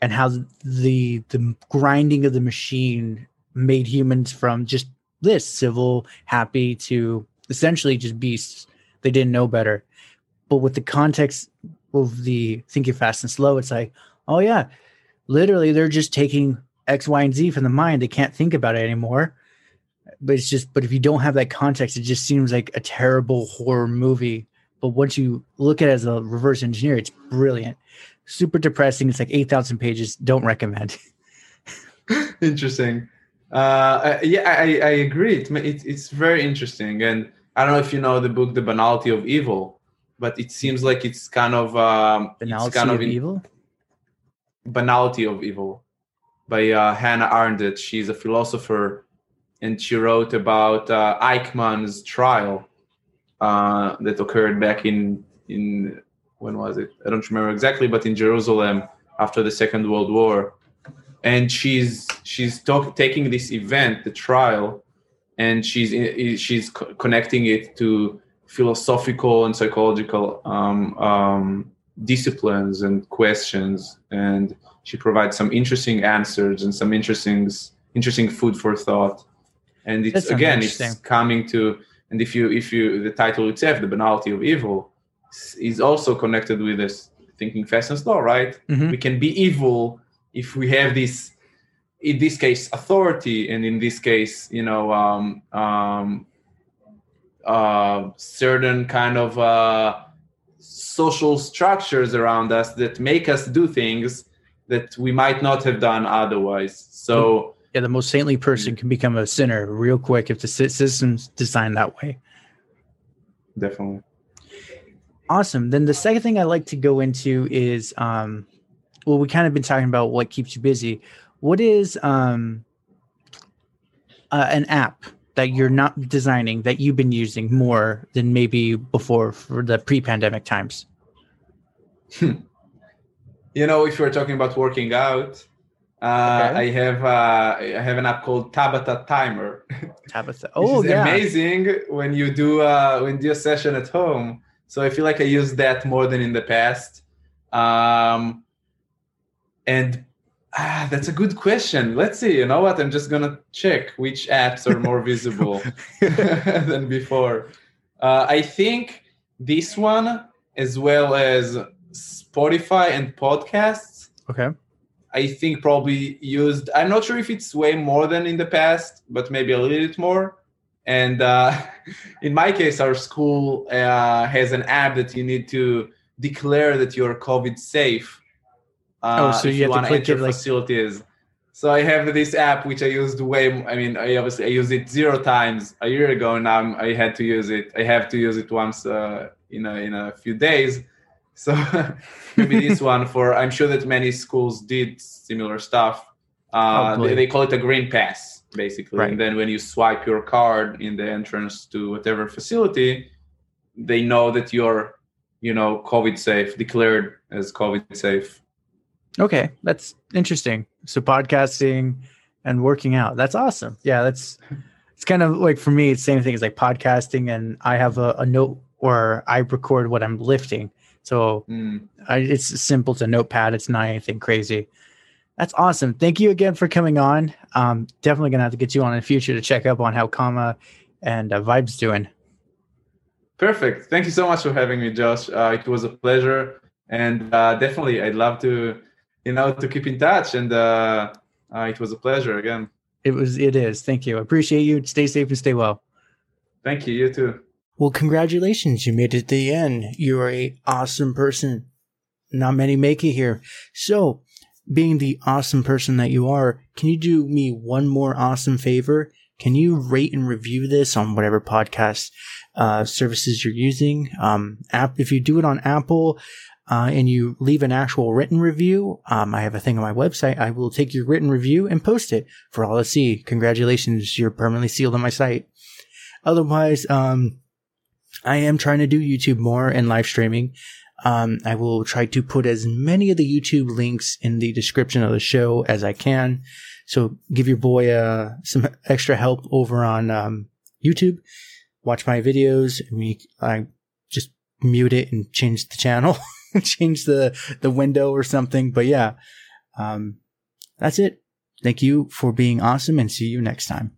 and how the the grinding of the machine made humans from just this civil, happy to essentially just beasts. They didn't know better, but with the context of the thinking fast and slow, it's like, oh yeah, literally they're just taking X, Y, and Z from the mind. They can't think about it anymore. But it's just, but if you don't have that context, it just seems like a terrible horror movie. But once you look at it as a reverse engineer, it's brilliant. Super depressing. It's like 8,000 pages. Don't recommend. interesting uh, yeah I, I agree it, it, it's very interesting and i don't know if you know the book the banality of evil but it seems like it's kind of um, Banality it's kind of of in- evil. banality of evil by uh, hannah arendt. She's a philosopher and she wrote about uh, eichmann's trial uh, that occurred back in in when was it? I don't remember exactly but in jerusalem after the second world war. And she's she's talk, taking this event the trial and she's she's co- connecting it to philosophical and psychological um, um, disciplines and questions and she provides some interesting answers and some interesting interesting food for thought and it's again it's coming to and if you if you the title itself the banality of evil is also connected with this thinking fast and slow, right? Mhm. We can be evil if we have this, in this case, authority, and in this case, you know, um, um, uh, certain kind of uh, social structures around us that make us do things that we might not have done otherwise. So. Yeah, the most saintly person can become a sinner real quick if the system's designed that way. Definitely. Awesome. Then the second thing I like to go into is, um, well, we kind of been talking about what keeps you busy. What is um, uh, an app that you're not designing that you've been using more than maybe before for the pre-pandemic times? You know, if you're talking about working out, uh, Okay. I have uh, I have an app called Tabata Timer. Tabata, Oh yeah. amazing when you do uh, when you do a session at home. So I feel like I use that more than in the past. Um, and ah, that's a good question. Let's see. You know what? I'm just gonna check which apps are more visible than before. Uh, I think this one, as well as Spotify and podcasts, Okay. I think probably used. I'm not sure if it's way more than in the past, but maybe a little bit more. And uh, in my case, our school uh, has an app that you need to declare that you're COVID safe. Uh, Oh, so if you have to click it, like- facilities. So I have this app which I used way. I mean, I obviously I used it zero times a year ago. Now I'm- I had to use it. I have to use it once uh, in a in a few days. So maybe this one for I'm sure that many schools did similar stuff. Uh, boy. they, they call it a green pass basically, Right. and then when you swipe your card in the entrance to whatever facility, they know that you're you know COVID safe, declared as COVID safe. Okay, that's interesting. So podcasting and working out. That's awesome. Yeah, that's it's kind of like for me, it's the same thing as like podcasting and I have a, a note or I record what I'm lifting. So Mm. I, it's simple to notepad. It's not anything crazy. That's awesome. Thank you again for coming on. Um, definitely gonna have to get you on in the future to check up on how Kama and uh, Vybe's doing. Perfect. Thank you so much for having me, Josh. Uh, it was a pleasure, and uh, definitely, I'd love to, you know, to keep in touch. And uh, uh, it was a pleasure again. It was. It is. Thank you. Appreciate you. Stay safe and stay well. Thank you. You too. Well, congratulations. You made it to the end. You're a awesome person. Not many make it here. So, being the awesome person that you are, can you do me one more awesome favor? Can you rate and review this on whatever podcast uh, services you're using? Um, app, if you do it on Apple uh, and you leave an actual written review, um, I have a thing on my website. I will take your written review and post it for all to see. Congratulations, you're permanently sealed on my site. Otherwise, um, I am trying to do YouTube more and live streaming. Um, I will try to put as many of the YouTube links in the description of the show as I can. So give your boy uh, some extra help over on um, YouTube. Watch my videos. I, just mute it and change the channel, change the the window or something. But yeah, um, that's it. Thank you for being awesome, and see you next time.